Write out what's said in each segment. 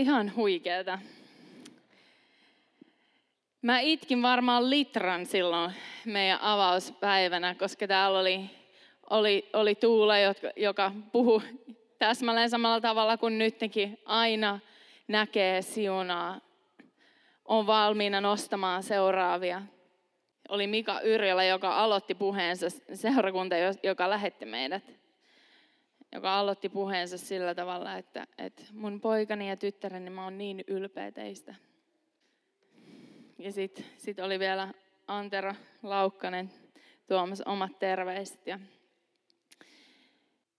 ihan huikeeta? Mä itkin varmaan litran silloin meidän avauspäivänä, koska täällä oli, oli, oli Tuula, joka puhui täsmälleen samalla tavalla kuin nytkin aina näkee siunaa, on valmiina nostamaan seuraavia. Oli Mika Yrjölä, joka aloitti puheensa, seurakunta, joka lähetti meidät joka aloitti puheensa sillä tavalla, että, että mun poikani ja tyttäreni, mä oon niin ylpeä teistä. Ja sitten sit oli vielä Antero Laukkanen tuomassa omat terveiset. Ja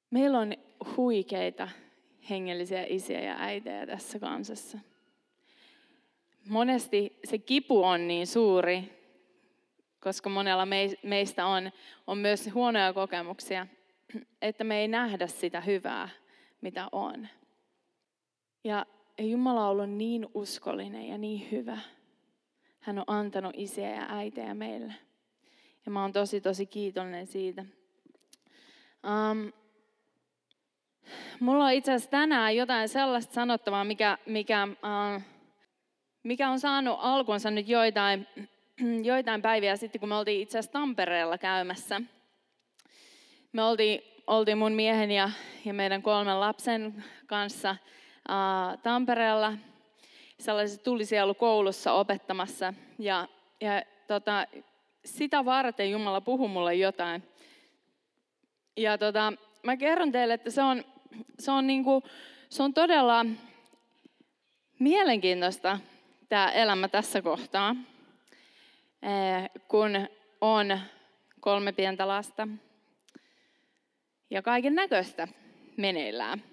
meillä on huikeita hengellisiä isiä ja äitejä tässä kansassa. Monesti se kipu on niin suuri, koska monella meistä on, on myös huonoja kokemuksia – että me ei nähdä sitä hyvää, mitä on. Ja Jumala on ollut niin uskollinen ja niin hyvä. Hän on antanut isiä ja äitejä meille. Ja mä oon tosi, tosi kiitollinen siitä. Um, mulla on itse asiassa tänään jotain sellaista sanottavaa, mikä, mikä, uh, mikä on saanut alkunsa nyt joitain, joitain päiviä sitten, kun me oltiin itse asiassa Tampereella käymässä – me oltiin, oltiin mun miehen ja, ja meidän kolmen lapsen kanssa ää, Tampereella sellaisessa tulisielu-koulussa opettamassa. Ja, ja tota, sitä varten Jumala puhui mulle jotain. Ja tota, mä kerron teille, että se on, se on, niinku, se on todella mielenkiintoista tämä elämä tässä kohtaa, kun on kolme pientä lasta ja kaiken näköistä meneillään.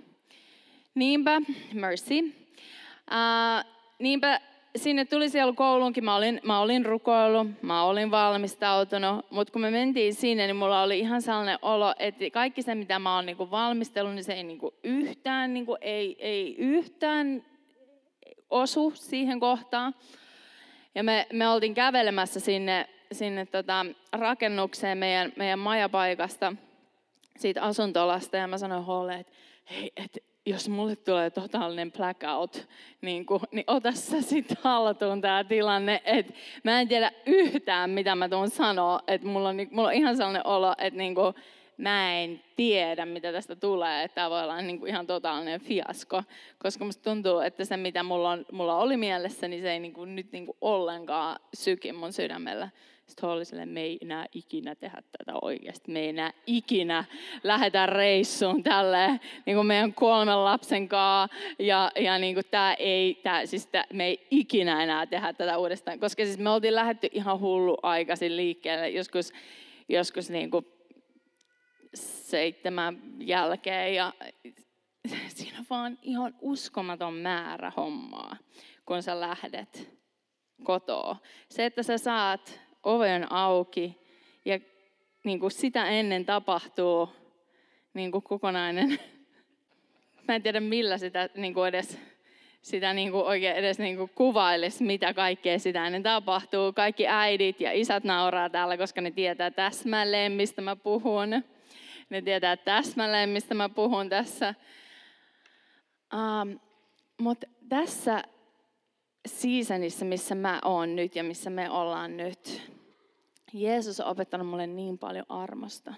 Niinpä, mercy. Uh, niinpä sinne tuli siellä kouluunkin, mä olin, mä olin rukoillut, mä olin valmistautunut, mutta kun me mentiin sinne, niin mulla oli ihan sellainen olo, että kaikki se, mitä mä oon niinku valmistellut, niin se ei niinku yhtään, niinku, ei, ei yhtään osu siihen kohtaan. Ja me, me oltiin kävelemässä sinne, sinne tota rakennukseen meidän, meidän majapaikasta – siitä asuntolasta ja mä sanoin Holle, että hei, et jos mulle tulee totaalinen blackout, niin, kuin, niin ota sä sitten haltuun tämä tilanne. Et mä en tiedä yhtään, mitä mä tuun sanoa. Et mulla, on, mulla on ihan sellainen olo, että niin kuin, mä en tiedä, mitä tästä tulee. Että tämä voi olla niin kuin ihan totaalinen fiasko. Koska musta tuntuu, että se, mitä mulla, on, mulla oli mielessä, niin se ei niin kuin, nyt niin kuin ollenkaan syki mun sydämellä. Sitten oli silleen, me ei enää ikinä tehdä tätä oikeasti. Me ei enää ikinä lähetä reissuun tälle niin kuin meidän kolmen lapsen kanssa. Ja, ja niin kuin tämä ei, tämä, siis tämä, me ei ikinä enää tehdä tätä uudestaan. Koska siis me oltiin lähetty ihan hullu aikaisin liikkeelle. Joskus, joskus niin kuin seitsemän jälkeen. Ja siinä on vaan ihan uskomaton määrä hommaa, kun sä lähdet kotoa. Se, että sä saat oven auki ja niin kuin sitä ennen tapahtuu niin kuin kokonainen, mä en tiedä millä sitä niin kuin edes sitä niin kuin oikein edes niin kuin kuvailisi, mitä kaikkea sitä ennen tapahtuu. Kaikki äidit ja isät nauraa täällä, koska ne tietää täsmälleen, mistä mä puhun. Ne tietää täsmälleen, mistä mä puhun tässä. Um, Mutta tässä seasonissa, missä mä oon nyt ja missä me ollaan nyt, Jeesus on opettanut mulle niin paljon armosta.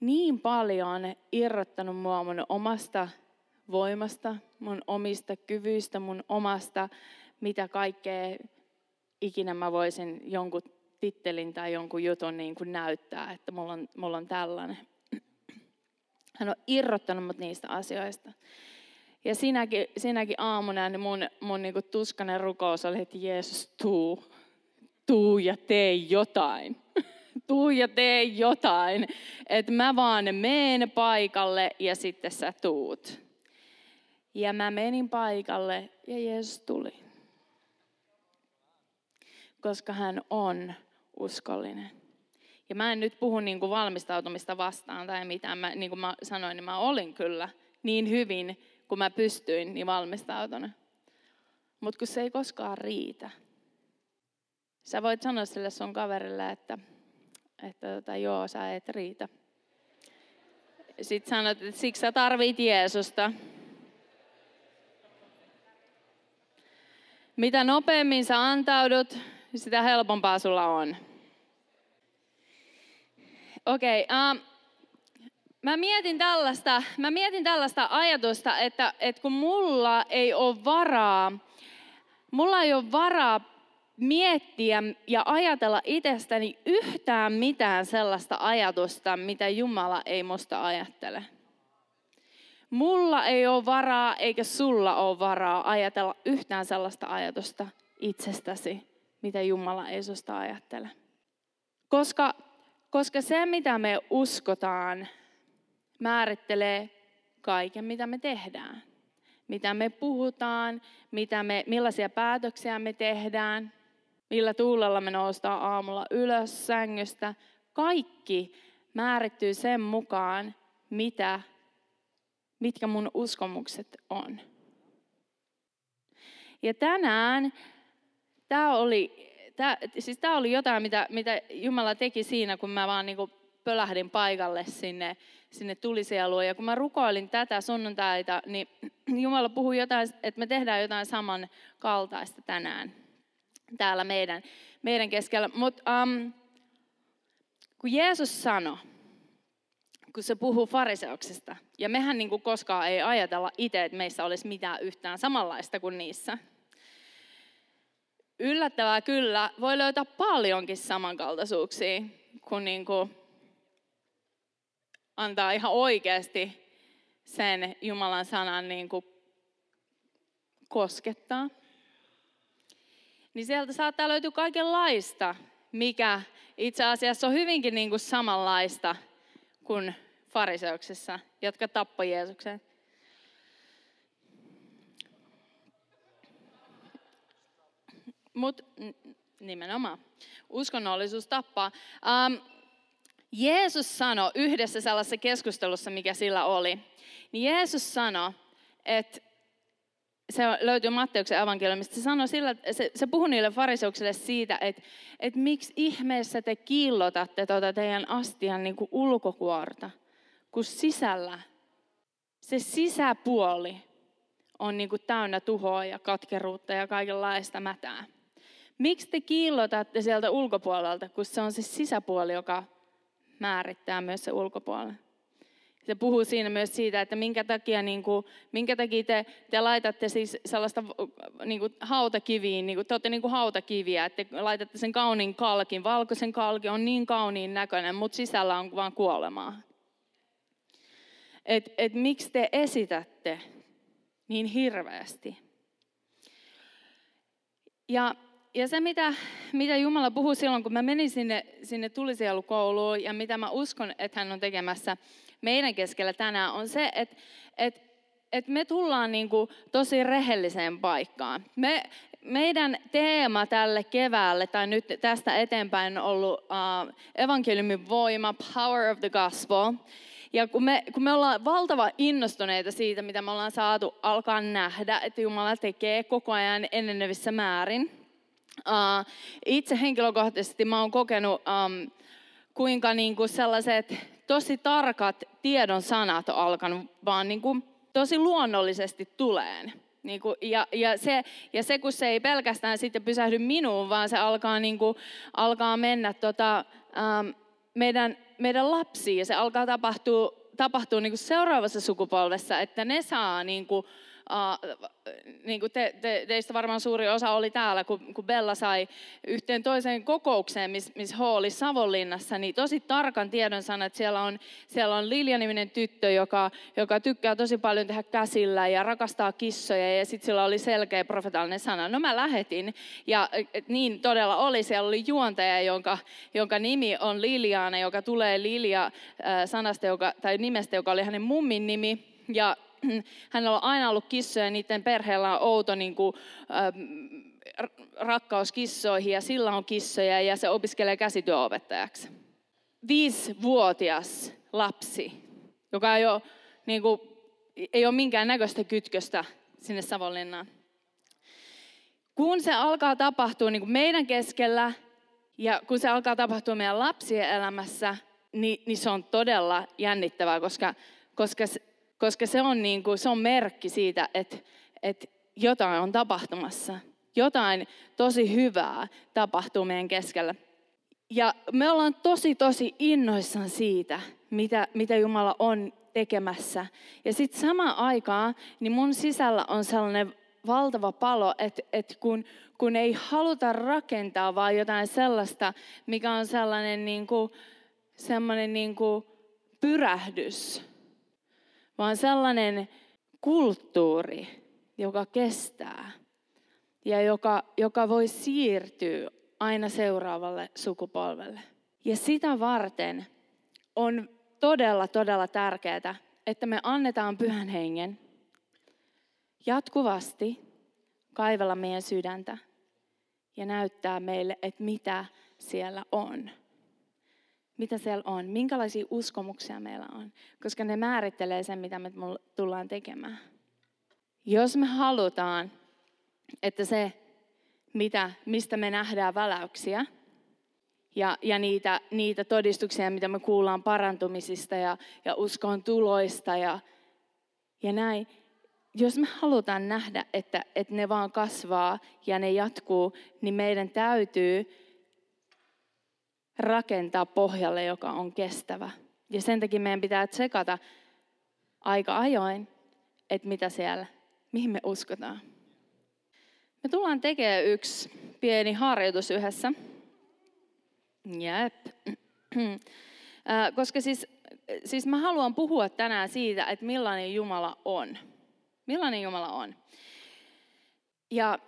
Niin paljon irrottanut mua mun omasta voimasta, mun omista kyvyistä, mun omasta, mitä kaikkea ikinä mä voisin jonkun tittelin tai jonkun jutun niin kuin näyttää, että mulla on, mulla on tällainen. Hän on irrottanut mut niistä asioista. Ja siinäkin, siinäkin aamuna niin mun, mun niin kuin tuskanen rukous oli, että Jeesus tuu tuu ja tee jotain. tuu ja tee jotain. Että mä vaan meen paikalle ja sitten sä tuut. Ja mä menin paikalle ja Jeesus tuli. Koska hän on uskollinen. Ja mä en nyt puhu niin kuin valmistautumista vastaan tai mitään. Mä, niin kuin mä sanoin, niin mä olin kyllä niin hyvin, kun mä pystyin, niin valmistautunut. Mutta kun se ei koskaan riitä. Sä voit sanoa sille sun kaverille, että, että tota, joo, sä et riitä. Sitten sanot, että siksi sä tarvit Jeesusta. Mitä nopeammin sä antaudut, sitä helpompaa sulla on. Okei, okay, uh, mä mietin tällaista, mä mietin tällaista ajatusta, että, että kun mulla ei ole varaa, mulla ei ole varaa miettiä ja ajatella itsestäni yhtään mitään sellaista ajatusta, mitä Jumala ei musta ajattele. Mulla ei ole varaa, eikä sulla ole varaa ajatella yhtään sellaista ajatusta itsestäsi, mitä Jumala ei susta ajattele. Koska, koska se, mitä me uskotaan, määrittelee kaiken, mitä me tehdään. Mitä me puhutaan, mitä me, millaisia päätöksiä me tehdään, millä tuulella me noustaan aamulla ylös sängystä. Kaikki määrittyy sen mukaan, mitä, mitkä mun uskomukset on. Ja tänään tämä oli, tää, siis tämä oli jotain, mitä, mitä Jumala teki siinä, kun mä vaan niinku pölähdin paikalle sinne, sinne tulisieluun. Ja kun mä rukoilin tätä sunnuntaita, niin Jumala puhui jotain, että me tehdään jotain samankaltaista tänään täällä meidän, meidän keskellä. Mutta um, kun Jeesus sanoi, kun se puhuu fariseuksista, ja mehän niin kuin koskaan ei ajatella itse, että meissä olisi mitään yhtään samanlaista kuin niissä. Yllättävää kyllä, voi löytää paljonkin samankaltaisuuksia, kun niin kuin antaa ihan oikeasti sen Jumalan sanan niin kuin koskettaa. Niin sieltä saattaa löytyä kaikenlaista, mikä itse asiassa on hyvinkin niin kuin samanlaista kuin fariseuksessa, jotka tappoi Jeesuksen. Mutta nimenomaan, uskonnollisuus tappaa. Um, Jeesus sanoi yhdessä sellaisessa keskustelussa, mikä sillä oli, niin Jeesus sanoi, että se löytyy Matteuksen evankeliumista, se, sanoi sillä, se, se puhui niille fariseuksille siitä, että, että miksi ihmeessä te kiillotatte tuota teidän astian niin kuin ulkokuorta, kun sisällä, se sisäpuoli on niin kuin täynnä tuhoa ja katkeruutta ja kaikenlaista mätää. Miksi te kiillotatte sieltä ulkopuolelta, kun se on se sisäpuoli, joka määrittää myös se ulkopuolelle. Se puhuu siinä myös siitä, että minkä takia, niin kuin, minkä takia te, te laitatte siis sellaista niin kuin hautakiviin, niin kuin, te olette niin kuin hautakiviä, että te laitatte sen kauniin kalkin. Valkoisen kalki on niin kauniin näköinen, mutta sisällä on vain kuolemaa. Et, et miksi te esitätte niin hirveästi? Ja ja se, mitä, mitä Jumala puhui silloin, kun mä menin sinne, sinne tulisielukouluun ja mitä mä uskon, että hän on tekemässä meidän keskellä tänään, on se, että, että, että me tullaan niin kuin tosi rehelliseen paikkaan. Me, meidän teema tälle keväälle, tai nyt tästä eteenpäin on ollut uh, evankeliumin voima, power of the gospel. Ja kun me, kun me ollaan valtava innostuneita siitä, mitä me ollaan saatu alkaa nähdä, että Jumala tekee koko ajan enenevissä määrin, Uh, itse henkilökohtaisesti mä oon kokenut, um, kuinka niinku sellaiset tosi tarkat tiedon sanat on alkanut vaan niinku tosi luonnollisesti tuleen. Niinku, ja, ja, se, ja se, kun se ei pelkästään sitten pysähdy minuun, vaan se alkaa, niinku, alkaa mennä tota, um, meidän, meidän lapsiin ja se alkaa tapahtua, tapahtua niinku seuraavassa sukupolvessa, että ne saa niinku, Uh, niin kuin te, te, teistä varmaan suuri osa oli täällä, kun, kun Bella sai yhteen toiseen kokoukseen, missä miss H oli Savonlinnassa, niin tosi tarkan tiedon sana, että siellä on, siellä on Lilja-niminen tyttö, joka, joka tykkää tosi paljon tehdä käsillä ja rakastaa kissoja, ja sitten sillä oli selkeä profetaalinen sana. No mä lähetin, ja et niin todella oli. Siellä oli juontaja, jonka, jonka nimi on Liliana, joka tulee Lilja-sanasta, joka, tai nimestä, joka oli hänen mummin nimi, ja hänellä on aina ollut kissoja ja niiden perheellä on outo niin kuin, äh, rakkaus kissoihin ja sillä on kissoja ja se opiskelee käsityöopettajaksi. Viisivuotias lapsi, joka ei ole, niin kuin, ei ole minkään näköistä kytköstä sinne Savonlinnaan. Kun se alkaa tapahtua niin kuin meidän keskellä ja kun se alkaa tapahtua meidän lapsien elämässä, niin, niin se on todella jännittävää, koska, koska, koska se, on niin kuin, se on merkki siitä, että, että jotain on tapahtumassa. Jotain tosi hyvää tapahtuu meidän keskellä. Ja me ollaan tosi, tosi innoissaan siitä, mitä, mitä Jumala on tekemässä. Ja sitten samaan aikaan, niin mun sisällä on sellainen valtava palo, että, että kun, kun ei haluta rakentaa vaan jotain sellaista, mikä on sellainen niin kuin, sellainen niin kuin pyrähdys, vaan sellainen kulttuuri, joka kestää ja joka, joka voi siirtyä aina seuraavalle sukupolvelle. Ja sitä varten on todella, todella tärkeää, että me annetaan pyhän hengen jatkuvasti kaivella meidän sydäntä ja näyttää meille, että mitä siellä on. Mitä siellä on, minkälaisia uskomuksia meillä on, koska ne määrittelee sen, mitä me tullaan tekemään. Jos me halutaan, että se, mitä, mistä me nähdään väläyksiä, ja, ja niitä, niitä todistuksia, mitä me kuullaan parantumisista ja, ja uskon tuloista ja, ja näin, jos me halutaan nähdä, että, että ne vaan kasvaa ja ne jatkuu, niin meidän täytyy rakentaa pohjalle, joka on kestävä. Ja sen takia meidän pitää tsekata aika ajoin, että mitä siellä, mihin me uskotaan. Me tullaan tekemään yksi pieni harjoitus yhdessä. Jep. Koska siis, siis mä haluan puhua tänään siitä, että millainen Jumala on. Millainen Jumala on? Ja,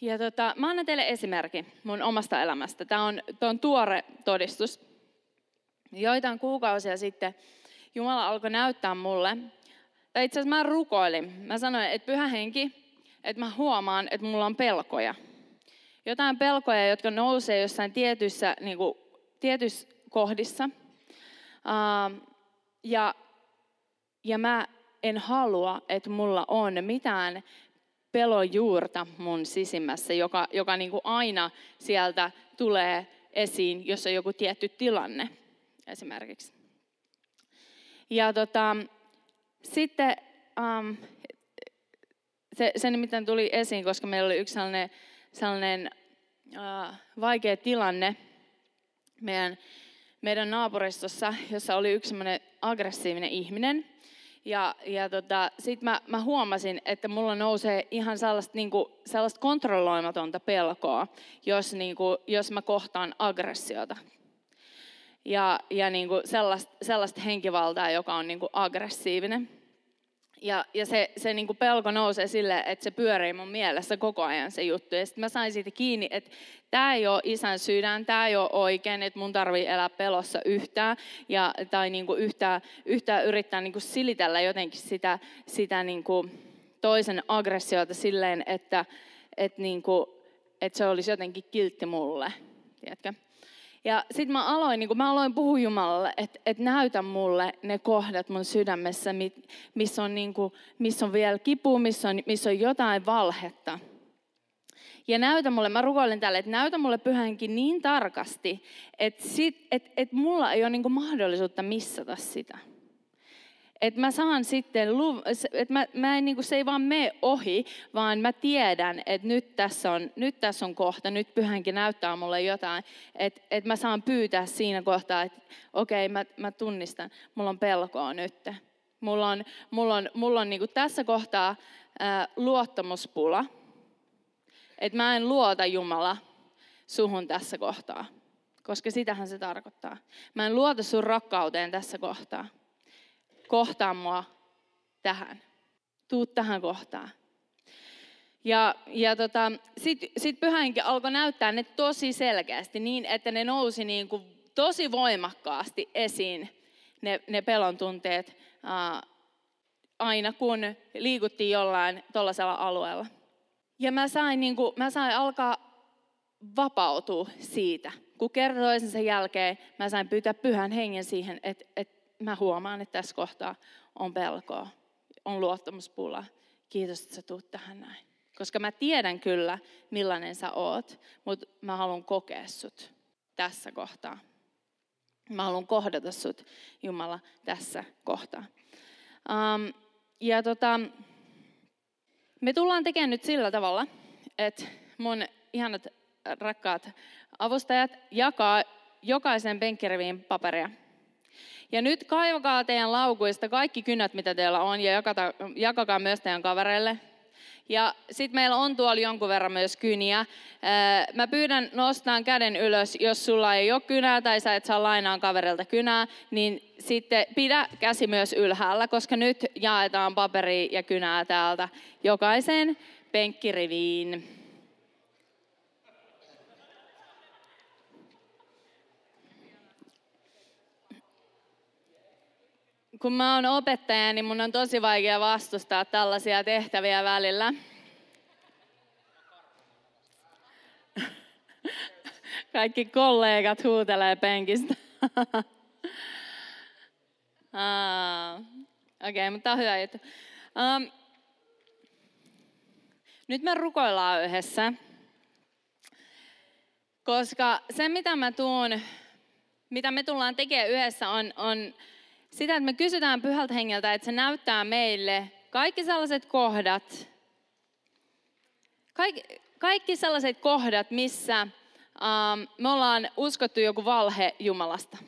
ja tota, mä annan teille esimerkin mun omasta elämästä. Tämä on, on tuore todistus. Joitain kuukausia sitten Jumala alkoi näyttää mulle, tai itse asiassa mä rukoilin. Mä sanoin, että pyhä henki, että mä huomaan, että mulla on pelkoja. Jotain pelkoja, jotka nousee jossain tietyissä, niin kuin, tietyissä kohdissa. Uh, ja, ja mä en halua, että mulla on mitään pelon juurta mun sisimmässä, joka, joka niin kuin aina sieltä tulee esiin, jos on joku tietty tilanne esimerkiksi. Ja tota, sitten um, se, se nimittäin tuli esiin, koska meillä oli yksi sellainen, sellainen uh, vaikea tilanne meidän, meidän naapuristossa, jossa oli yksi aggressiivinen ihminen – ja, ja tota, sitten mä, mä huomasin, että mulla nousee ihan sellaista, niin kuin, sellaista kontrolloimatonta pelkoa, jos, niin kuin, jos mä kohtaan aggressiota. Ja, ja niin kuin sellaista, sellaista henkivaltaa, joka on niin kuin aggressiivinen. Ja, ja se, se niin kuin pelko nousee sille, että se pyörii mun mielessä koko ajan se juttu. Ja sitten mä sain siitä kiinni, että tämä ei ole isän sydän, tämä ei ole oikein, että mun tarvii elää pelossa yhtään. Ja, tai niin kuin yhtään, yhtään yrittää niin kuin silitellä jotenkin sitä, sitä niin kuin toisen aggressiota silleen, että, että, niin kuin, että se olisi jotenkin kiltti mulle. Tiedätkö? Ja sitten mä aloin, niin mä aloin puhua Jumalalle, että et näytä mulle ne kohdat mun sydämessä, missä on, niin kuin, missä on vielä kipu, missä on, missä on jotain valhetta. Ja näytä mulle, mä rukoilen tälle, että näytä mulle pyhänkin niin tarkasti, että, sit, että, että mulla ei ole niin mahdollisuutta missata sitä. Että mä saan sitten, että mä, mä en, niin kuin, se ei vaan mene ohi, vaan mä tiedän, että nyt tässä on, nyt tässä on kohta, nyt pyhänkin näyttää mulle jotain. Että että mä saan pyytää siinä kohtaa, että okei, okay, mä, mä tunnistan, mulla on pelkoa nyt. Mulla on, mulla on, mulla on niin kuin tässä kohtaa ää, luottamuspula. Että mä en luota Jumala suhun tässä kohtaa, koska sitähän se tarkoittaa. Mä en luota sun rakkauteen tässä kohtaa kohtaa mua tähän. Tuu tähän kohtaan. Ja, ja tota, sitten sit pyhänkin alkoi näyttää ne tosi selkeästi niin, että ne nousi niin kuin tosi voimakkaasti esiin, ne, ne pelon tunteet, ää, aina, kun liikuttiin jollain tuollaisella alueella. Ja mä sain, niin kuin, mä sain alkaa vapautua siitä. Kun kerta toisensa jälkeen mä sain pyytää pyhän hengen siihen, että, että mä huomaan, että tässä kohtaa on pelkoa, on luottamuspula. Kiitos, että sä tuut tähän näin. Koska mä tiedän kyllä, millainen sä oot, mutta mä haluan kokea sut tässä kohtaa. Mä haluan kohdata sut, Jumala, tässä kohtaa. Um, ja tota, me tullaan tekemään nyt sillä tavalla, että mun ihanat rakkaat avustajat jakaa jokaisen penkkiriviin paperia. Ja nyt kaivakaa teidän laukuista kaikki kynät, mitä teillä on, ja jakata, jakakaa myös teidän kavereille. Ja sitten meillä on tuolla jonkun verran myös kyniä. Mä pyydän nostaan käden ylös, jos sulla ei ole kynää tai sä et saa lainaan kaverilta kynää, niin sitten pidä käsi myös ylhäällä, koska nyt jaetaan paperi ja kynää täältä jokaisen penkkiriviin. Kun mä oon opettaja, niin mun on tosi vaikea vastustaa tällaisia tehtäviä välillä. Kaikki kollegat huutelee penkistä. Okei, okay, mutta on hyvä juttu. Um, nyt me rukoillaan yhdessä, koska se mitä mä tuun, mitä me tullaan tekemään yhdessä on, on sitä, että me kysytään pyhältä hengeltä, että se näyttää meille kaikki sellaiset kohdat, kaikki, kaikki sellaiset kohdat, missä um, me ollaan uskottu joku valhe Jumalasta.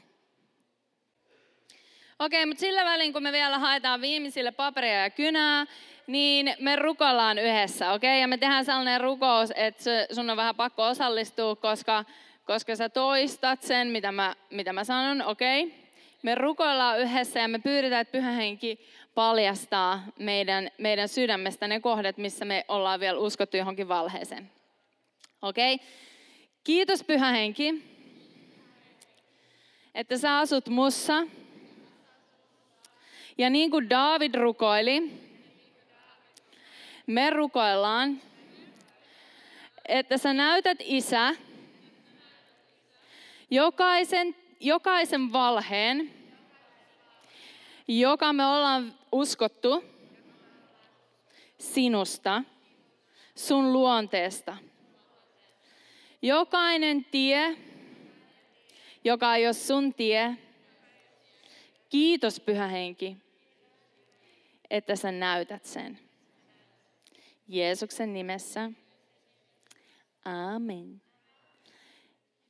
Okei, mutta sillä välin, kun me vielä haetaan viimeisille paperia ja kynää, niin me rukoillaan yhdessä, okei? Ja me tehdään sellainen rukous, että sun on vähän pakko osallistua, koska, koska sä toistat sen, mitä mä, mitä mä sanon, okei? Okay? Me rukoillaan yhdessä ja me pyydetään, että Pyhä Henki paljastaa meidän, meidän sydämestä ne kohdat, missä me ollaan vielä uskottu johonkin valheeseen. Okei? Okay? Kiitos Pyhä Henki, että sä asut mussa. Ja niin kuin David rukoili, me rukoillaan, että sä näytät isä jokaisen jokaisen valheen, joka me ollaan uskottu sinusta, sun luonteesta. Jokainen tie, joka ei ole sun tie, kiitos Pyhä Henki, että sä näytät sen. Jeesuksen nimessä. Amen.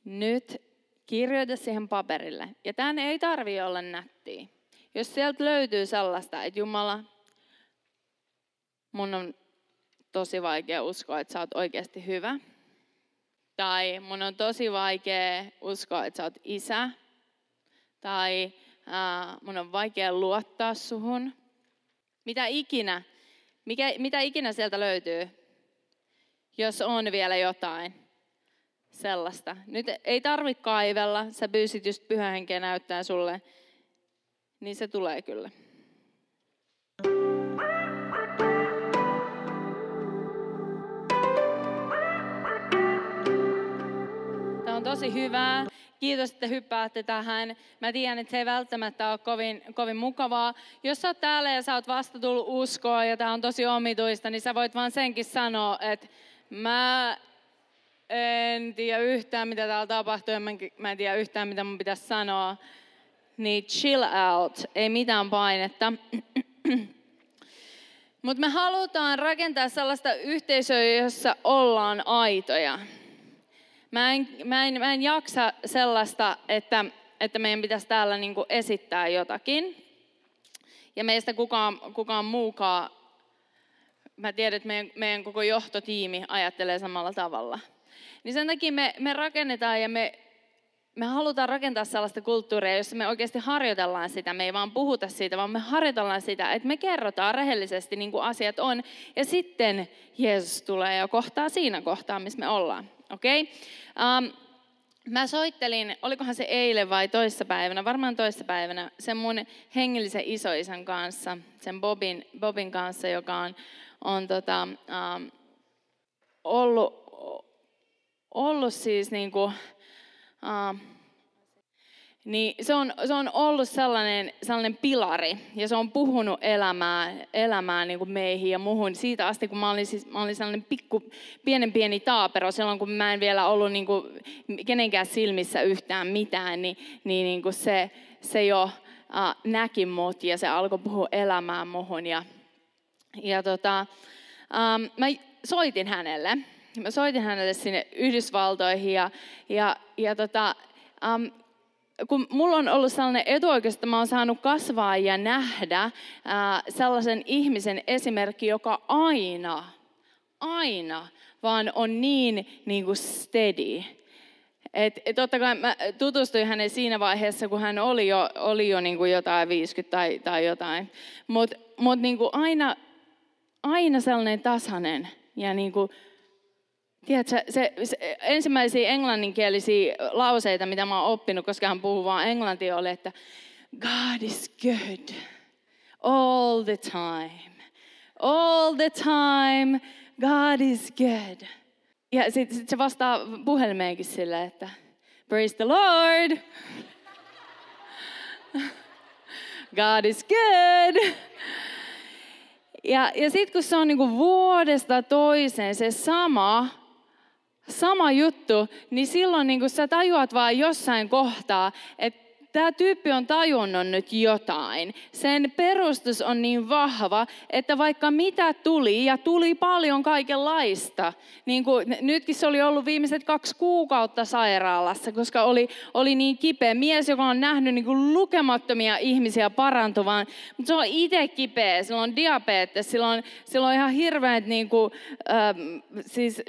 Nyt Kirjoita siihen paperille. Ja tämän ei tarvi olla nättiä. Jos sieltä löytyy sellaista, että Jumala, mun on tosi vaikea uskoa, että sä oot oikeasti hyvä. Tai mun on tosi vaikea uskoa, että sä oot isä. Tai äh, mun on vaikea luottaa suhun. Mitä ikinä, mikä, mitä ikinä sieltä löytyy, jos on vielä jotain sellaista. Nyt ei tarvitse kaivella, sä pyysit just pyhän henkeä näyttää sulle, niin se tulee kyllä. Tämä on tosi hyvää. Kiitos, että hyppäätte tähän. Mä tiedän, että se ei välttämättä ole kovin, kovin mukavaa. Jos sä oot täällä ja sä oot vasta tullut uskoa ja tämä on tosi omituista, niin sä voit vaan senkin sanoa, että mä en tiedä yhtään, mitä täällä tapahtuu, ja mä en tiedä yhtään, mitä mun pitäisi sanoa. Niin chill out, ei mitään painetta. Mutta me halutaan rakentaa sellaista yhteisöä, jossa ollaan aitoja. Mä en, mä en, mä en jaksa sellaista, että, että meidän pitäisi täällä niinku esittää jotakin. Ja meistä kukaan, kukaan muukaan, mä tiedän, että meidän, meidän koko johtotiimi ajattelee samalla tavalla. Niin sen takia me, me rakennetaan ja me, me halutaan rakentaa sellaista kulttuuria, jossa me oikeasti harjoitellaan sitä. Me ei vaan puhuta siitä, vaan me harjoitellaan sitä, että me kerrotaan rehellisesti niin kuin asiat on. Ja sitten Jeesus tulee ja kohtaa siinä kohtaa, missä me ollaan. Okei? Okay? Um, mä soittelin, olikohan se eilen vai toissapäivänä, varmaan toissapäivänä, sen mun hengellisen isoisän kanssa, sen Bobin, Bobin kanssa, joka on, on tota, ähm, ollut, ollut siis niin kuin, äh, niin se on, se on ollut sellainen, sellainen pilari. Ja se on puhunut elämää, elämää niin kuin meihin ja muhun siitä asti, kun mä olin, siis, mä olin sellainen pikku, pienen pieni taapero silloin, kun mä en vielä ollut niin kuin kenenkään silmissä yhtään mitään, niin, niin, niin kuin se, se jo äh, näki mut ja se alkoi puhua elämää muhun ja, ja tota, ähm, mä soitin hänelle. Mä soitin hänelle sinne Yhdysvaltoihin ja, ja, ja tota, ähm, kun mulla on ollut sellainen etuoikeus, että mä oon saanut kasvaa ja nähdä ää, sellaisen ihmisen esimerkki, joka aina, aina vaan on niin, niin kuin steady. Et, et totta kai mä tutustuin hänen siinä vaiheessa, kun hän oli jo, oli jo niin kuin jotain 50 tai, tai jotain. Mutta mut niin aina, aina sellainen tasainen ja niin kuin Tiedätkö, se, se, ensimmäisiä englanninkielisiä lauseita, mitä mä oon oppinut, koska hän puhuu vaan englantia, oli, että God is good all the time. All the time, God is good. Ja sitten sit se vastaa puhelimeenkin silleen, että Praise the Lord. God is good. Ja, ja sitten kun se on niinku vuodesta toiseen se sama, sama juttu, niin silloin niin sä tajuat vaan jossain kohtaa, että tämä tyyppi on tajunnut nyt jotain. Sen perustus on niin vahva, että vaikka mitä tuli, ja tuli paljon kaikenlaista, niin kuin nytkin se oli ollut viimeiset kaksi kuukautta sairaalassa, koska oli, oli niin kipeä. Mies, joka on nähnyt niin kuin lukemattomia ihmisiä parantuvan, mutta se on itse kipeä, sillä on diabetes, sillä on, sillä on ihan hirveät niin kuin, äh, siis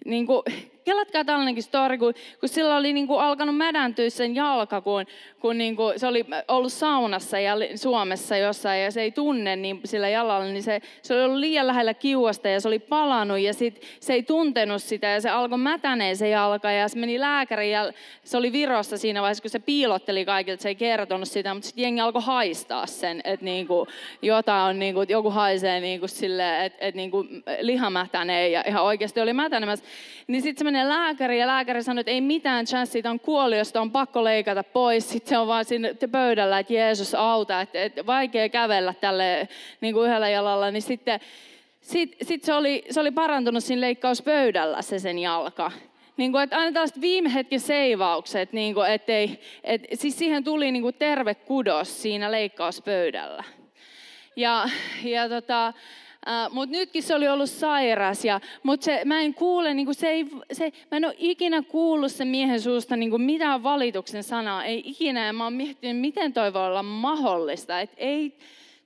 你估。Kelatkaa tällainenkin story, kun, kun sillä oli niin kuin alkanut mädäntyä sen jalka, kun, kun niin kuin, se oli ollut saunassa ja Suomessa jossain ja se ei tunne niin sillä jalalla, niin se, se oli ollut liian lähellä kiuasta ja se oli palannut ja sit, se ei tuntenut sitä ja se alkoi mätäneen se jalka ja se meni lääkäriin ja se oli Virossa siinä vaiheessa, kun se piilotteli kaikilta, se ei kertonut sitä, mutta sitten jengi alkoi haistaa sen, että niin kuin, jotain on, niin kuin, joku haisee niin kuin sille, että, että niin kuin liha mätänee ja ihan oikeasti oli mätänemässä. Niin sitten menee lääkäriin ja lääkäri sanoi, että ei mitään chanssiä, on kuoli, josta on pakko leikata pois. Sitten se on vaan siinä pöydällä, että Jeesus auta, että, että vaikea kävellä tälle niin kuin yhdellä jalalla. Niin sitten sitten sit se, oli, se oli parantunut siinä leikkauspöydällä se sen jalka. Niin kuin, että aina tällaiset viime hetken seivaukset, niin kuin, ettei, et, siis siihen tuli niin kuin terve kudos siinä leikkauspöydällä. Ja, ja tota, Mutta nytkin se oli ollut sairas, ja, mutta se, mä en kuule, niin se ei, se, mä en ole ikinä kuullut sen miehen suusta niin mitään valituksen sanaa, ei ikinä, ja mä oon miettinyt, miten toi voi olla mahdollista, että ei,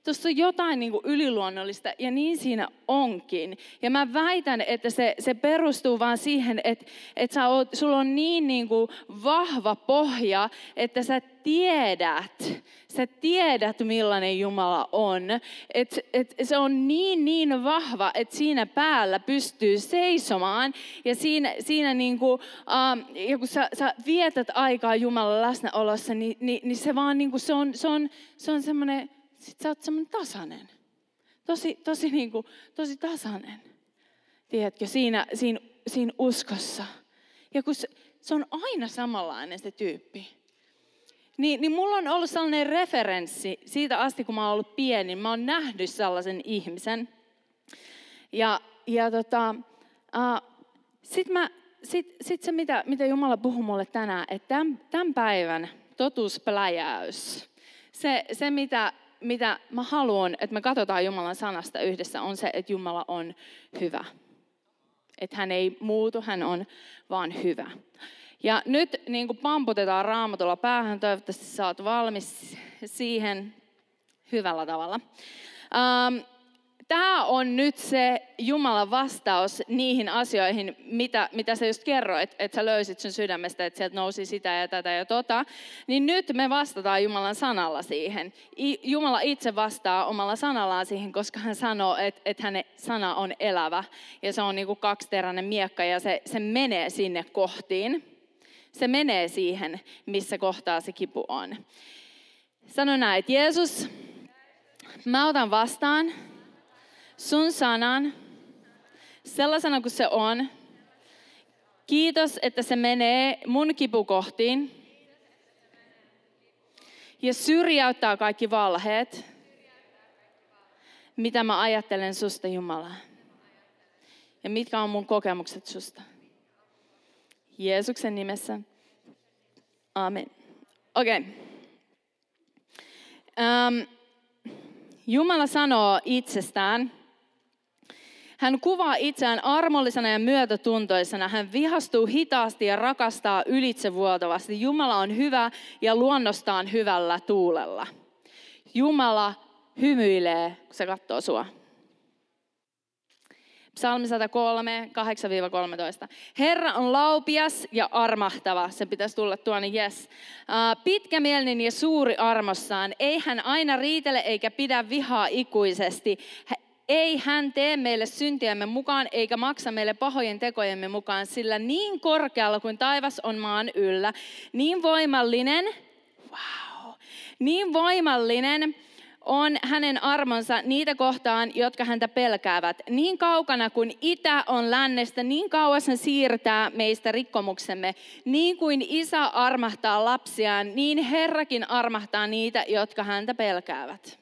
tuossa on jotain niin yliluonnollista ja niin siinä onkin. Ja mä väitän, että se, se perustuu vaan siihen, että, että sä oot, sulla on niin, niin kuin vahva pohja, että sä tiedät, sä tiedät millainen Jumala on. Että et se on niin niin vahva, että siinä päällä pystyy seisomaan. Ja siinä, siinä niin kuin, um, ja kun sä, sä vietät aikaa Jumalan läsnäolossa, niin, niin, niin se vaan niin kuin, se on, se on, se on semmoinen sit sä oot semmoinen tasainen. Tosi, tosi, niin kuin, tosi tasainen. Tiedätkö, siinä, siinä, siinä uskossa. Ja kun se, se on aina samanlainen se tyyppi. Niin, niin mulla on ollut sellainen referenssi siitä asti, kun mä oon ollut pieni. Mä oon nähnyt sellaisen ihmisen. Ja, ja tota, uh, sitten mä, sit, sit se, mitä, mitä Jumala puhuu mulle tänään, että tämän, tämän päivän totuuspläjäys, se, se mitä mitä mä haluan, että me katsotaan Jumalan sanasta yhdessä, on se, että Jumala on hyvä. Että hän ei muutu, hän on vaan hyvä. Ja nyt niin kuin pamputetaan raamatulla päähän, toivottavasti saat valmis siihen hyvällä tavalla. Um, Tämä on nyt se Jumalan vastaus niihin asioihin, mitä, mitä sä just kerroit, että sä löysit sun sydämestä, että sieltä nousi sitä ja tätä ja tota. Niin nyt me vastataan Jumalan sanalla siihen. Jumala itse vastaa omalla sanallaan siihen, koska hän sanoo, että, että hänen sana on elävä. Ja se on niin kuin kaksiteräinen miekka ja se, se menee sinne kohtiin. Se menee siihen, missä kohtaa se kipu on. Sano näin, että Jeesus, mä otan vastaan sun sanan sellaisena kuin se on. Kiitos, että se menee mun kipukohtiin ja syrjäyttää kaikki valheet, mitä mä ajattelen susta Jumala. Ja mitkä on mun kokemukset susta. Jeesuksen nimessä. Amen. Okei. Okay. Um, Jumala sanoo itsestään, hän kuvaa itseään armollisena ja myötätuntoisena. Hän vihastuu hitaasti ja rakastaa ylitsevuotavasti. Jumala on hyvä ja luonnostaan hyvällä tuulella. Jumala hymyilee, kun se katsoo sua. Psalmi 103, 8-13. Herra on laupias ja armahtava. Se pitäisi tulla tuonne, yes. Pitkämielinen ja suuri armossaan. Ei hän aina riitele eikä pidä vihaa ikuisesti. Ei hän tee meille syntiämme mukaan eikä maksa meille pahojen tekojemme mukaan, sillä niin korkealla kuin taivas on maan yllä, niin voimallinen, wow, niin voimallinen on hänen armonsa niitä kohtaan, jotka häntä pelkäävät. Niin kaukana kuin itä on lännestä, niin kauas hän siirtää meistä rikkomuksemme. Niin kuin isä armahtaa lapsiaan, niin Herrakin armahtaa niitä, jotka häntä pelkäävät.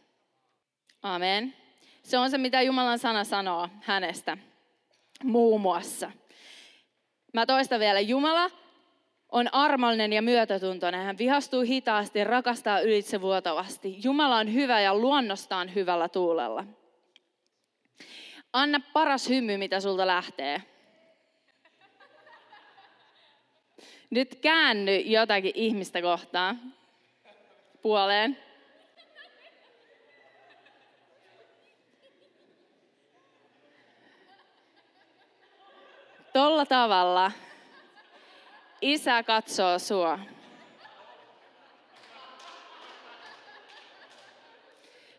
Amen. Se on se, mitä Jumalan sana sanoo hänestä, muun muassa. Mä toistan vielä, Jumala on armollinen ja myötätuntoinen. Hän vihastuu hitaasti ja rakastaa ylitsevuotavasti. Jumala on hyvä ja luonnostaan hyvällä tuulella. Anna paras hymy, mitä sulta lähtee. Nyt käänny jotakin ihmistä kohtaan puoleen. Tolla tavalla isä katsoo sua.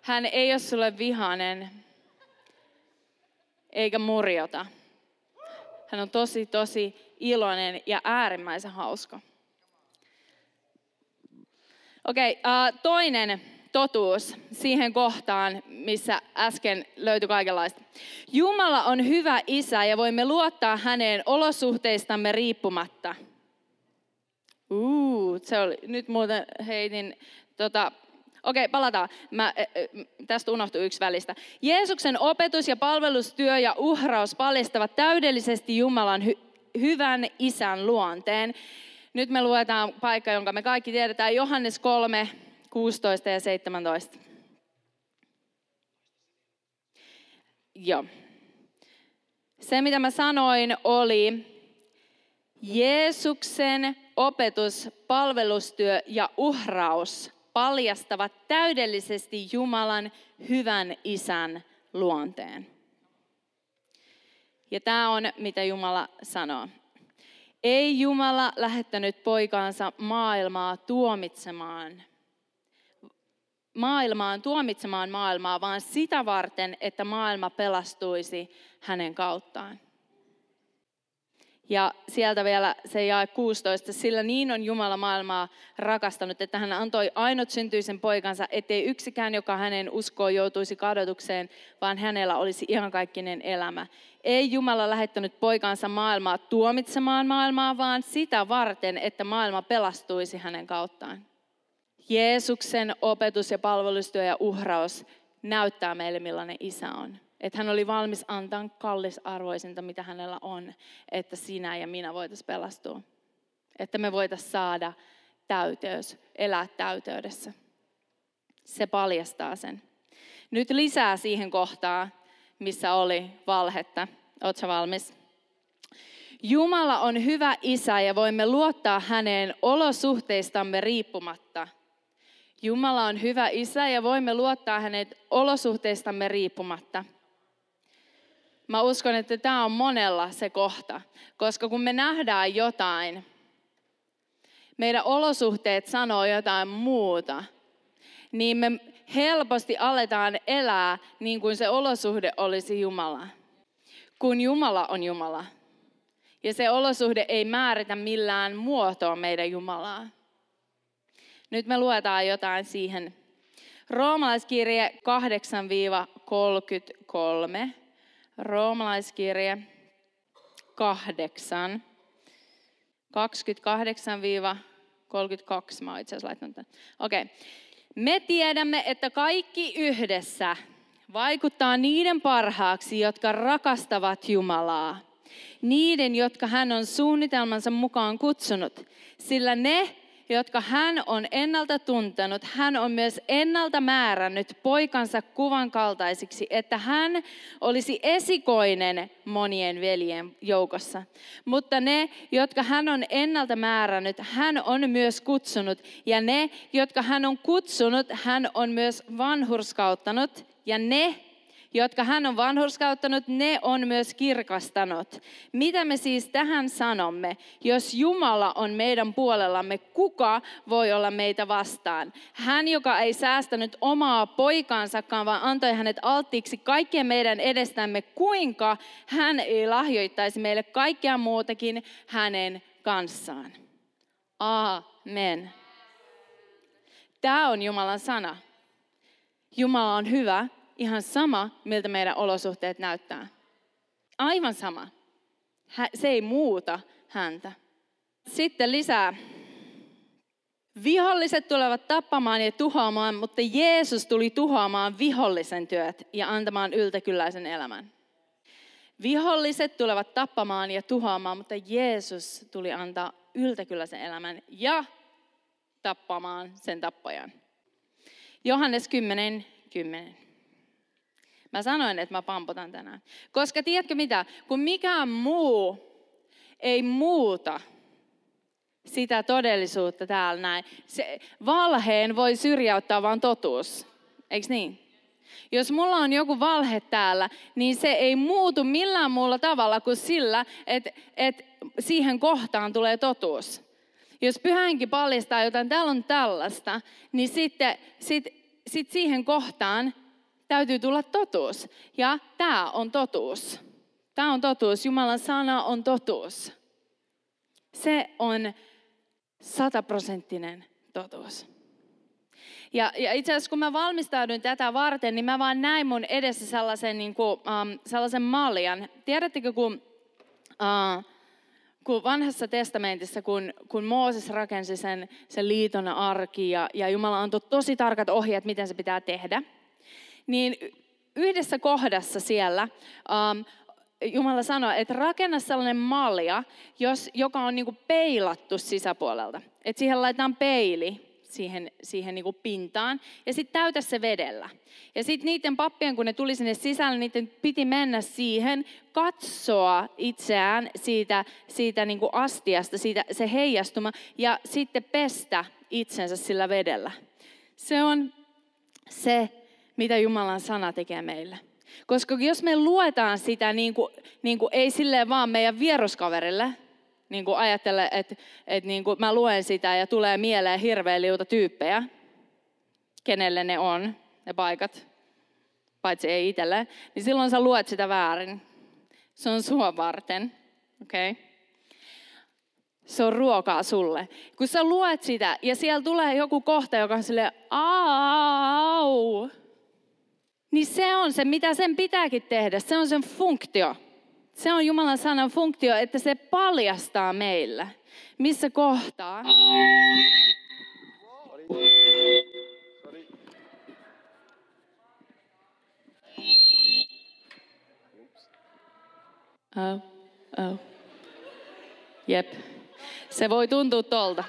Hän ei ole sulle vihanen eikä murjota. Hän on tosi, tosi iloinen ja äärimmäisen hauska. Okei, okay, uh, toinen totuus siihen kohtaan, missä äsken löytyi kaikenlaista. Jumala on hyvä isä ja voimme luottaa häneen olosuhteistamme riippumatta. Uu, se oli, nyt muuten heitin, tota, okei, palataan. Mä, ä, tästä unohtui yksi välistä. Jeesuksen opetus ja palvelustyö ja uhraus paljastavat täydellisesti Jumalan hy, hyvän isän luonteen. Nyt me luetaan paikka, jonka me kaikki tiedetään, Johannes 3, 16 ja 17. Joo. Se, mitä mä sanoin, oli Jeesuksen opetus, palvelustyö ja uhraus paljastavat täydellisesti Jumalan hyvän isän luonteen. Ja tämä on, mitä Jumala sanoo. Ei Jumala lähettänyt poikaansa maailmaa tuomitsemaan, maailmaan tuomitsemaan maailmaa, vaan sitä varten, että maailma pelastuisi hänen kauttaan. Ja sieltä vielä se jae 16, sillä niin on Jumala maailmaa rakastanut, että hän antoi ainut syntyisen poikansa, ettei yksikään, joka hänen uskoo, joutuisi kadotukseen, vaan hänellä olisi iankaikkinen elämä. Ei Jumala lähettänyt poikansa maailmaa tuomitsemaan maailmaa, vaan sitä varten, että maailma pelastuisi hänen kauttaan. Jeesuksen opetus ja palvelustyö ja uhraus näyttää meille, millainen isä on. Että hän oli valmis antaa kallisarvoisinta, mitä hänellä on, että sinä ja minä voitaisiin pelastua. Että me voitaisiin saada täyteys, elää täyteydessä. Se paljastaa sen. Nyt lisää siihen kohtaan, missä oli valhetta. Oletko valmis? Jumala on hyvä isä ja voimme luottaa häneen olosuhteistamme riippumatta. Jumala on hyvä isä ja voimme luottaa hänet olosuhteistamme riippumatta. Mä uskon, että tämä on monella se kohta, koska kun me nähdään jotain, meidän olosuhteet sanoo jotain muuta, niin me helposti aletaan elää niin kuin se olosuhde olisi Jumala. Kun Jumala on Jumala. Ja se olosuhde ei määritä millään muotoa meidän Jumalaa. Nyt me luetaan jotain siihen. Roomalaiskirje 8-33. Roomalaiskirje 8. 28-32. Mä oon itse asiassa laittanut tämän. Okei. Okay. Me tiedämme, että kaikki yhdessä vaikuttaa niiden parhaaksi, jotka rakastavat Jumalaa. Niiden, jotka hän on suunnitelmansa mukaan kutsunut. Sillä ne, jotka hän on ennalta tuntenut, hän on myös ennalta määrännyt poikansa kuvan kaltaisiksi, että hän olisi esikoinen monien veljen joukossa. Mutta ne, jotka hän on ennalta määrännyt, hän on myös kutsunut. Ja ne, jotka hän on kutsunut, hän on myös vanhurskauttanut. Ja ne, jotka hän on vanhurskauttanut, ne on myös kirkastanut. Mitä me siis tähän sanomme? Jos Jumala on meidän puolellamme, kuka voi olla meitä vastaan? Hän, joka ei säästänyt omaa poikaansakaan, vaan antoi hänet alttiiksi kaikkien meidän edestämme, kuinka hän ei lahjoittaisi meille kaikkea muutakin hänen kanssaan. Amen. Tämä on Jumalan sana. Jumala on hyvä ihan sama, miltä meidän olosuhteet näyttää. Aivan sama. Se ei muuta häntä. Sitten lisää. Viholliset tulevat tappamaan ja tuhoamaan, mutta Jeesus tuli tuhoamaan vihollisen työt ja antamaan yltäkylläisen elämän. Viholliset tulevat tappamaan ja tuhoamaan, mutta Jeesus tuli antaa yltäkylläisen elämän ja tappamaan sen tappajan. Johannes 10, 10. Mä sanoin, että mä pampotan tänään. Koska tiedätkö mitä? Kun mikään muu ei muuta sitä todellisuutta täällä näin. Se, valheen voi syrjäyttää vain totuus. Eikö niin? Jos mulla on joku valhe täällä, niin se ei muutu millään muulla tavalla kuin sillä, että, että siihen kohtaan tulee totuus. Jos pyhänkin paljastaa jotain, täällä on tällaista, niin sitten sit, sit siihen kohtaan täytyy tulla totuus. Ja tämä on totuus. Tämä on totuus. Jumalan sana on totuus. Se on sataprosenttinen totuus. Ja, ja itse asiassa kun mä valmistauduin tätä varten, niin mä vaan näin mun edessä sellaisen, niin kuin, um, sellaisen maljan. Tiedättekö, kun, uh, kun vanhassa testamentissa, kun, kun Mooses rakensi sen, sen liiton arki ja, ja Jumala antoi tosi tarkat ohjeet, miten se pitää tehdä – niin yhdessä kohdassa siellä um, Jumala sanoi, että rakenna sellainen malja, jos, joka on niin peilattu sisäpuolelta. Että siihen laitetaan peili siihen, siihen niin pintaan ja sitten täytä se vedellä. Ja sitten niiden pappien, kun ne tuli sinne sisälle, niiden piti mennä siihen, katsoa itseään siitä, siitä niin astiasta, siitä, se heijastuma ja sitten pestä itsensä sillä vedellä. Se on se mitä Jumalan sana tekee meille. Koska jos me luetaan sitä niin kuin, niin kuin ei silleen vaan meidän vieruskaverille, niin kuin ajattele, että, että niin kuin mä luen sitä ja tulee mieleen hirveä liuta tyyppejä, kenelle ne on, ne paikat, paitsi ei itselle, niin silloin sä luet sitä väärin. Se on sua varten, okei? Okay? Se on ruokaa sulle. Kun sä luet sitä ja siellä tulee joku kohta, joka on silleen, au, niin se on se, mitä sen pitääkin tehdä. Se on sen funktio. Se on Jumalan sanan funktio, että se paljastaa meille, missä kohtaa. Oh, oh. Jep. Se voi tuntua tolta.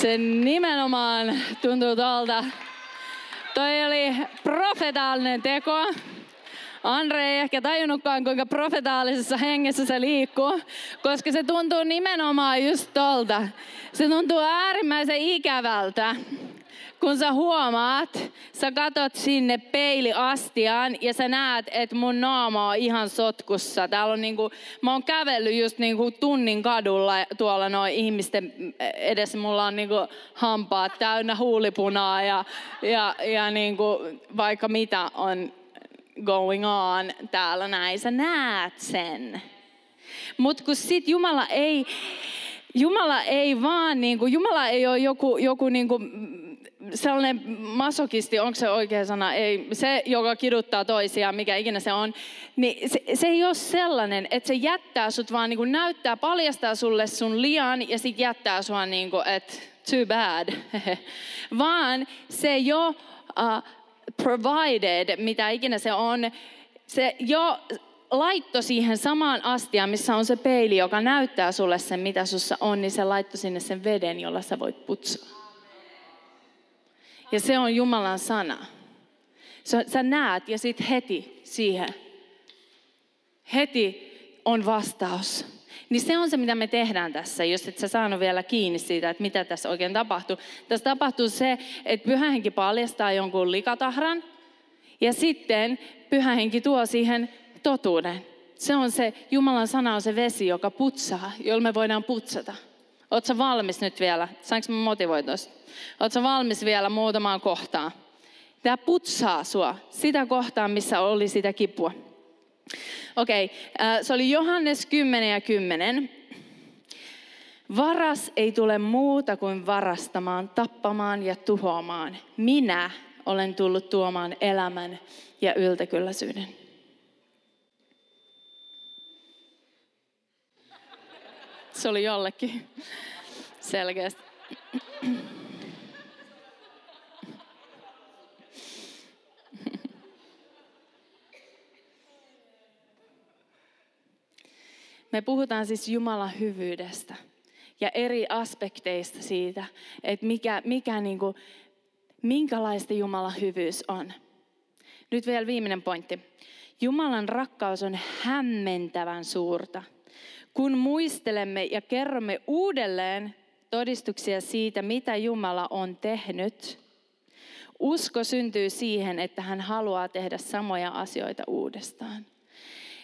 Se nimenomaan tuntuu tuolta. Toi oli profetaalinen teko. Andre ei ehkä tajunnutkaan, kuinka profetaalisessa hengessä se liikkuu, koska se tuntuu nimenomaan just tolta. Se tuntuu äärimmäisen ikävältä kun sä huomaat, sä katot sinne peiliastiaan ja sä näet, että mun naama on ihan sotkussa. Täällä on niinku, mä oon kävellyt just niinku tunnin kadulla tuolla noin ihmisten edessä. Mulla on niinku hampaat täynnä huulipunaa ja, ja, ja niinku vaikka mitä on going on täällä näin. Sä näet sen. Mutta kun sit Jumala ei, Jumala ei vaan, niin kuin, Jumala ei ole joku, joku niin kuin, sellainen masokisti, onko se oikea sana, ei, se, joka kiduttaa toisiaan, mikä ikinä se on, niin se, se ei ole sellainen, että se jättää sut vaan niin kuin näyttää, paljastaa sulle sun lian ja sitten jättää sua niin kuin, että too bad. vaan se jo uh, provided, mitä ikinä se on, se jo laitto siihen samaan astiaan, missä on se peili, joka näyttää sulle sen, mitä sussa on, niin se laitto sinne sen veden, jolla sä voit putsaa. Ja se on Jumalan sana. Sä näet ja sitten heti siihen. Heti on vastaus. Niin se on se, mitä me tehdään tässä, jos et sä saanut vielä kiinni siitä, että mitä tässä oikein tapahtuu. Tässä tapahtuu se, että pyhähenki paljastaa jonkun likatahran, ja sitten pyhähenki tuo siihen totuuden. Se on se, Jumalan sana on se vesi, joka putsaa, jolla me voidaan putsata. Oletko valmis nyt vielä? Saanko mä motivoitua? Oletko valmis vielä muutamaan kohtaan? Tämä putsaa sua sitä kohtaa, missä oli sitä kipua. Okei, okay. se oli Johannes 10 ja 10. Varas ei tule muuta kuin varastamaan, tappamaan ja tuhoamaan. Minä olen tullut tuomaan elämän ja yltäkylläisyyden. Se oli jollekin selkeästi. Me puhutaan siis Jumalan hyvyydestä ja eri aspekteista siitä, että mikä, mikä niin kuin, minkälaista Jumalan hyvyys on. Nyt vielä viimeinen pointti. Jumalan rakkaus on hämmentävän suurta. Kun muistelemme ja kerromme uudelleen todistuksia siitä, mitä Jumala on tehnyt, usko syntyy siihen, että hän haluaa tehdä samoja asioita uudestaan.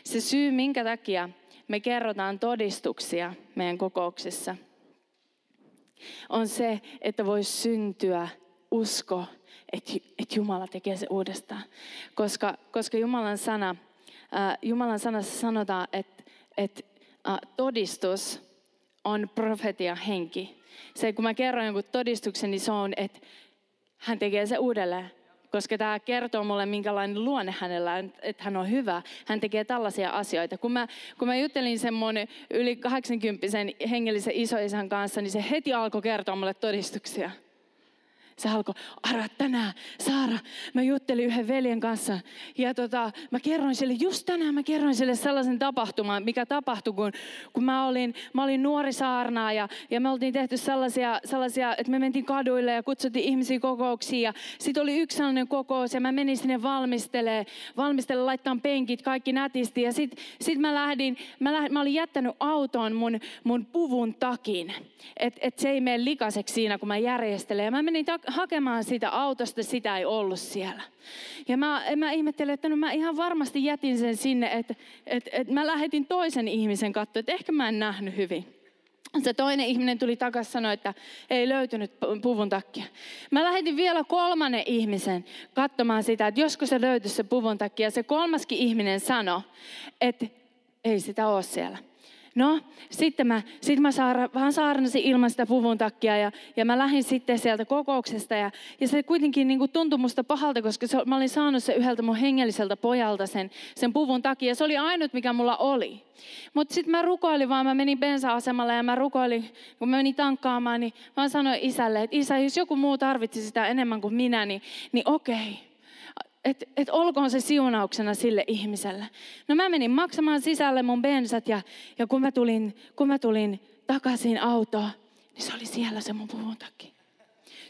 Se syy, minkä takia me kerrotaan todistuksia meidän kokouksissa, on se, että voisi syntyä usko, että, Jumala tekee se uudestaan. Koska, koska Jumalan, sana, Jumalan sanassa sanotaan, että, että todistus on profetia henki. Se, kun mä kerron jonkun todistuksen, niin se on, että hän tekee se uudelleen koska tämä kertoo mulle, minkälainen luonne hänellä on, että hän on hyvä. Hän tekee tällaisia asioita. Kun mä, kun mä juttelin mun yli 80 hengellisen isoisän kanssa, niin se heti alkoi kertoa mulle todistuksia. Se alkoi, Ara, tänään, Saara, mä juttelin yhden veljen kanssa. Ja tota, mä kerroin sille, just tänään mä kerroin sille sellaisen tapahtuman, mikä tapahtui, kun, kun mä, olin, mä olin nuori saarnaa ja, ja me oltiin tehty sellaisia, sellaisia, että me mentiin kaduille ja kutsuttiin ihmisiä kokouksiin. Ja sitten oli yksi sellainen kokous ja mä menin sinne valmistelee, valmistele laittaa penkit, kaikki nätisti. Ja sitten sit mä lähdin, mä, lähdin, mä olin jättänyt autoon mun, mun puvun takin. Että et se ei mene likaseksi siinä, kun mä järjestelen. Ja mä menin tak- hakemaan siitä autosta, sitä ei ollut siellä. Ja mä, mä ihmettelin, että no mä ihan varmasti jätin sen sinne, että, että, että mä lähetin toisen ihmisen katsoa, että ehkä mä en nähnyt hyvin. Se toinen ihminen tuli takaisin sanoi, että ei löytynyt puvun takia. Mä lähetin vielä kolmannen ihmisen katsomaan sitä, että josko se löytyisi se puvun takia. Se kolmaskin ihminen sanoi, että ei sitä ole siellä. No, sitten mä, sit mä saara, vaan saarnasin ilman sitä puvun takia ja, ja mä lähdin sitten sieltä kokouksesta ja, ja se kuitenkin niin kuin tuntui musta pahalta, koska se, mä olin saanut se yhdeltä mun hengelliseltä pojalta sen, sen puvun takia. Se oli ainut, mikä mulla oli. Mutta sitten mä rukoilin vaan, mä menin bensa-asemalle ja mä rukoilin, kun mä menin tankkaamaan, niin mä sanoin isälle, että isä, jos joku muu tarvitsi sitä enemmän kuin minä, niin, niin okei että et olkoon se siunauksena sille ihmiselle. No mä menin maksamaan sisälle mun bensat ja, ja kun, mä tulin, kun mä tulin takaisin autoon, niin se oli siellä se mun puvun takki.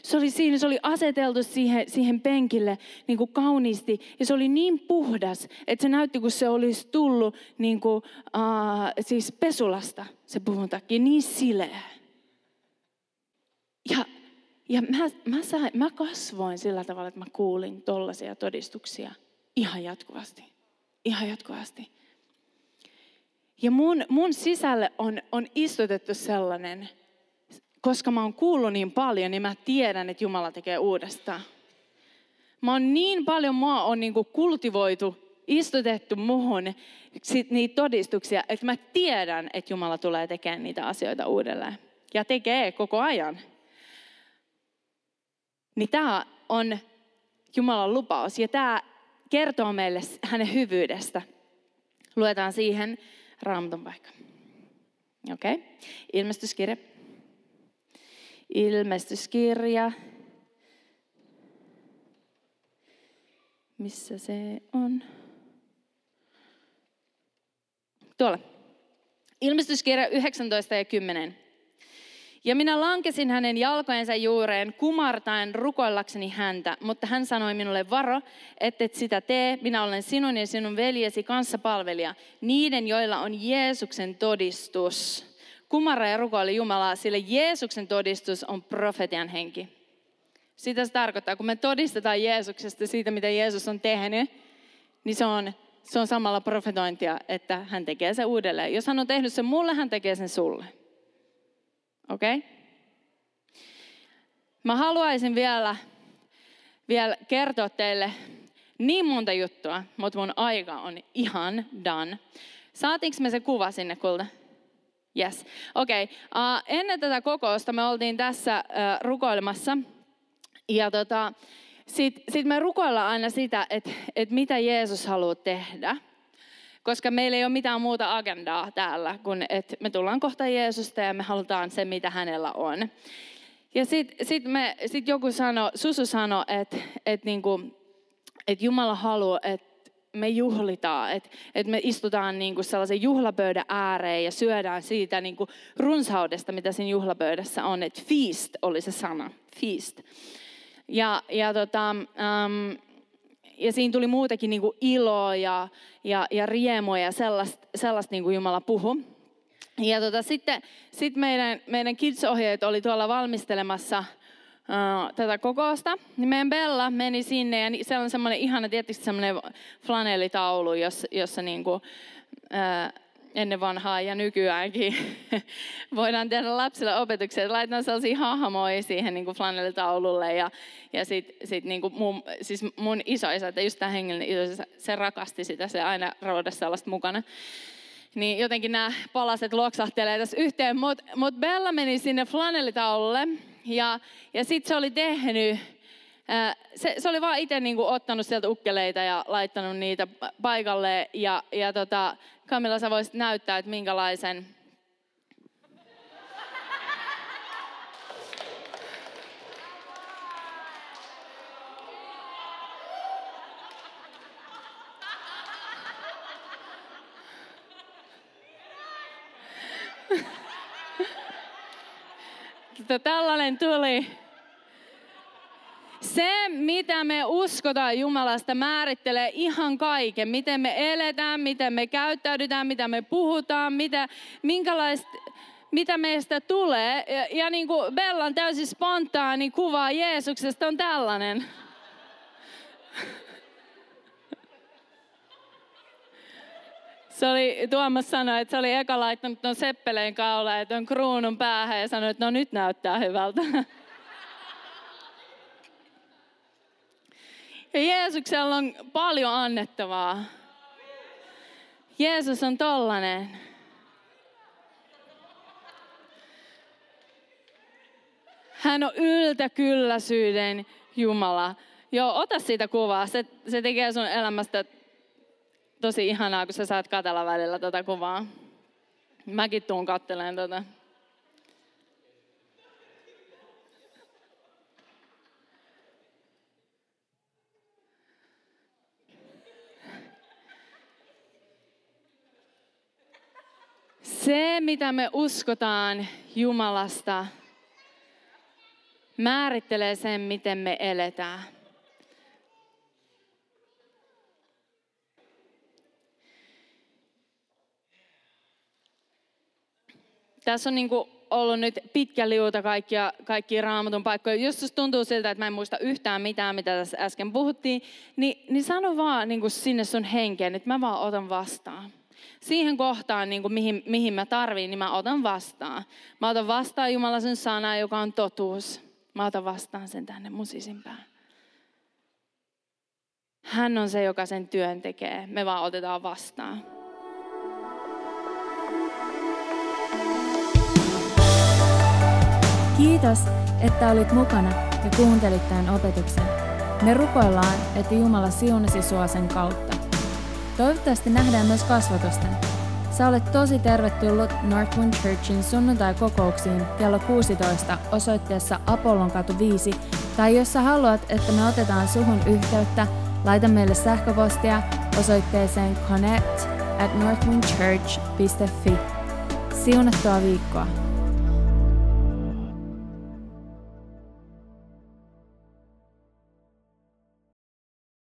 Se oli siinä, se oli aseteltu siihen, siihen penkille niin kuin kauniisti. Ja se oli niin puhdas, että se näytti, kun se olisi tullut niin kuin, uh, siis pesulasta, se puvun takki. Niin sileä. Ja ja mä, mä, sain, mä kasvoin sillä tavalla, että mä kuulin tollaisia todistuksia ihan jatkuvasti. Ihan jatkuvasti. Ja mun, mun sisälle on, on istutettu sellainen, koska mä oon kuullut niin paljon, niin mä tiedän, että Jumala tekee uudestaan. Mä oon niin paljon, mua on niin kultivoitu istutettu muhun sit niitä todistuksia, että mä tiedän, että Jumala tulee tekemään niitä asioita uudelleen. Ja tekee koko ajan. Niin tämä on Jumalan lupaus ja tämä kertoo meille hänen hyvyydestä. Luetaan siihen raamatun paikka. Okei, okay. ilmestyskirja. Ilmestyskirja. Missä se on? Tuolla. Ilmestyskirja 19 ja 10. Ja minä lankesin hänen jalkojensa juureen kumartaen rukoillakseni häntä, mutta hän sanoi minulle, varo, et sitä tee, minä olen sinun ja sinun veljesi kanssa palvelija, niiden, joilla on Jeesuksen todistus. Kumara ja rukoili Jumalaa, sillä Jeesuksen todistus on profetian henki. Sitä se tarkoittaa, kun me todistetaan Jeesuksesta siitä, mitä Jeesus on tehnyt, niin se on, se on samalla profetointia, että hän tekee se uudelleen. Jos hän on tehnyt sen mulle, hän tekee sen sulle. Okei? Okay? Mä haluaisin vielä, vielä kertoa teille niin monta juttua, mutta mun aika on ihan done. Saatiinko me se kuva sinne, kulta? Yes. Okei. Okay. Uh, ennen tätä kokousta me oltiin tässä uh, rukoilemassa. Ja tota, sitten sit me rukoillaan aina sitä, että et mitä Jeesus haluaa tehdä – koska meillä ei ole mitään muuta agendaa täällä, kuin että me tullaan kohta Jeesusta ja me halutaan se, mitä hänellä on. Ja sitten sit sit joku sanoi, Susu sanoi, että et niinku, et Jumala haluaa, että me juhlitaan, että et me istutaan niinku sellaisen juhlapöydän ääreen ja syödään siitä niinku runsaudesta, mitä siinä juhlapöydässä on. Että feast oli se sana, feast. Ja, ja tota, um, ja siinä tuli muutakin niin kuin iloa ja, ja, ja riemua ja sellaista, sellaista niin kuin Jumala puhu. Ja tota, sitten sit meidän, meidän kids-ohjeet oli tuolla valmistelemassa uh, tätä kokousta. Niin meidän Bella meni sinne ja se on semmoinen ihana, tietysti semmoinen flanellitaulu, jossa, jossa niin kuin, uh, ennen vanhaa ja nykyäänkin voidaan tehdä lapsille opetuksia, että laitetaan sellaisia hahmoja siihen niin flanellitaululle ja, ja sitten sit niin mun, siis mun isoisä, että just tämä hengellinen isoisä, se rakasti sitä, se aina roudasi sellaista mukana. Niin jotenkin nämä palaset loksahtelee tässä yhteen, mutta mut Bella meni sinne flanellitaululle ja, ja sitten se oli tehnyt se, se oli vaan itse niin ottanut sieltä ukkeleita ja laittanut niitä paikalle. Ja, ja tota, Kamilla, sä voisit näyttää, että minkälaisen Tällainen tuli. Se, mitä me uskotaan Jumalasta, määrittelee ihan kaiken. Miten me eletään, miten me käyttäydytään, mitä me puhutaan, mitä, minkälaista mitä meistä tulee. Ja, ja niin kuin Bellan täysin spontaani kuva Jeesuksesta on tällainen. Se oli, Tuomas sanoi, että se oli eka laittanut tuon seppeleen kaulaan ja tuon kruunun päähän ja sanoi, että no nyt näyttää hyvältä. Ja Jeesuksella on paljon annettavaa. Jeesus on tollanen. Hän on yltäkylläisyyden Jumala. Joo, ota siitä kuvaa. Se, se tekee sun elämästä tosi ihanaa, kun sä saat katella välillä tuota kuvaa. Mäkin tuun katteleen tuota. Se, mitä me uskotaan Jumalasta, määrittelee sen, miten me eletään. Tässä on niin kuin ollut nyt pitkä liuta kaikkia, kaikkia raamatun paikkoja. Jos tuntuu siltä, että mä en muista yhtään mitään, mitä tässä äsken puhuttiin, niin, niin sano vaan niin kuin sinne sun henkeen, että mä vaan otan vastaan siihen kohtaan, niin kuin mihin, mihin mä tarviin, niin mä otan vastaan. Mä otan vastaan Jumalaisen sanaa, joka on totuus. Mä otan vastaan sen tänne mun sisimpään. Hän on se, joka sen työn tekee. Me vaan otetaan vastaan. Kiitos, että olit mukana ja kuuntelit tämän opetuksen. Me rukoillaan, että Jumala siunasi sua sen kautta. Toivottavasti nähdään myös kasvatusten. Sä olet tosi tervetullut Northwind Churchin sunnuntai-kokouksiin kello 16 osoitteessa Apollon katu 5, tai jos sä haluat, että me otetaan suhun yhteyttä, laita meille sähköpostia osoitteeseen connect at northwindchurch.fi. Siunattua viikkoa!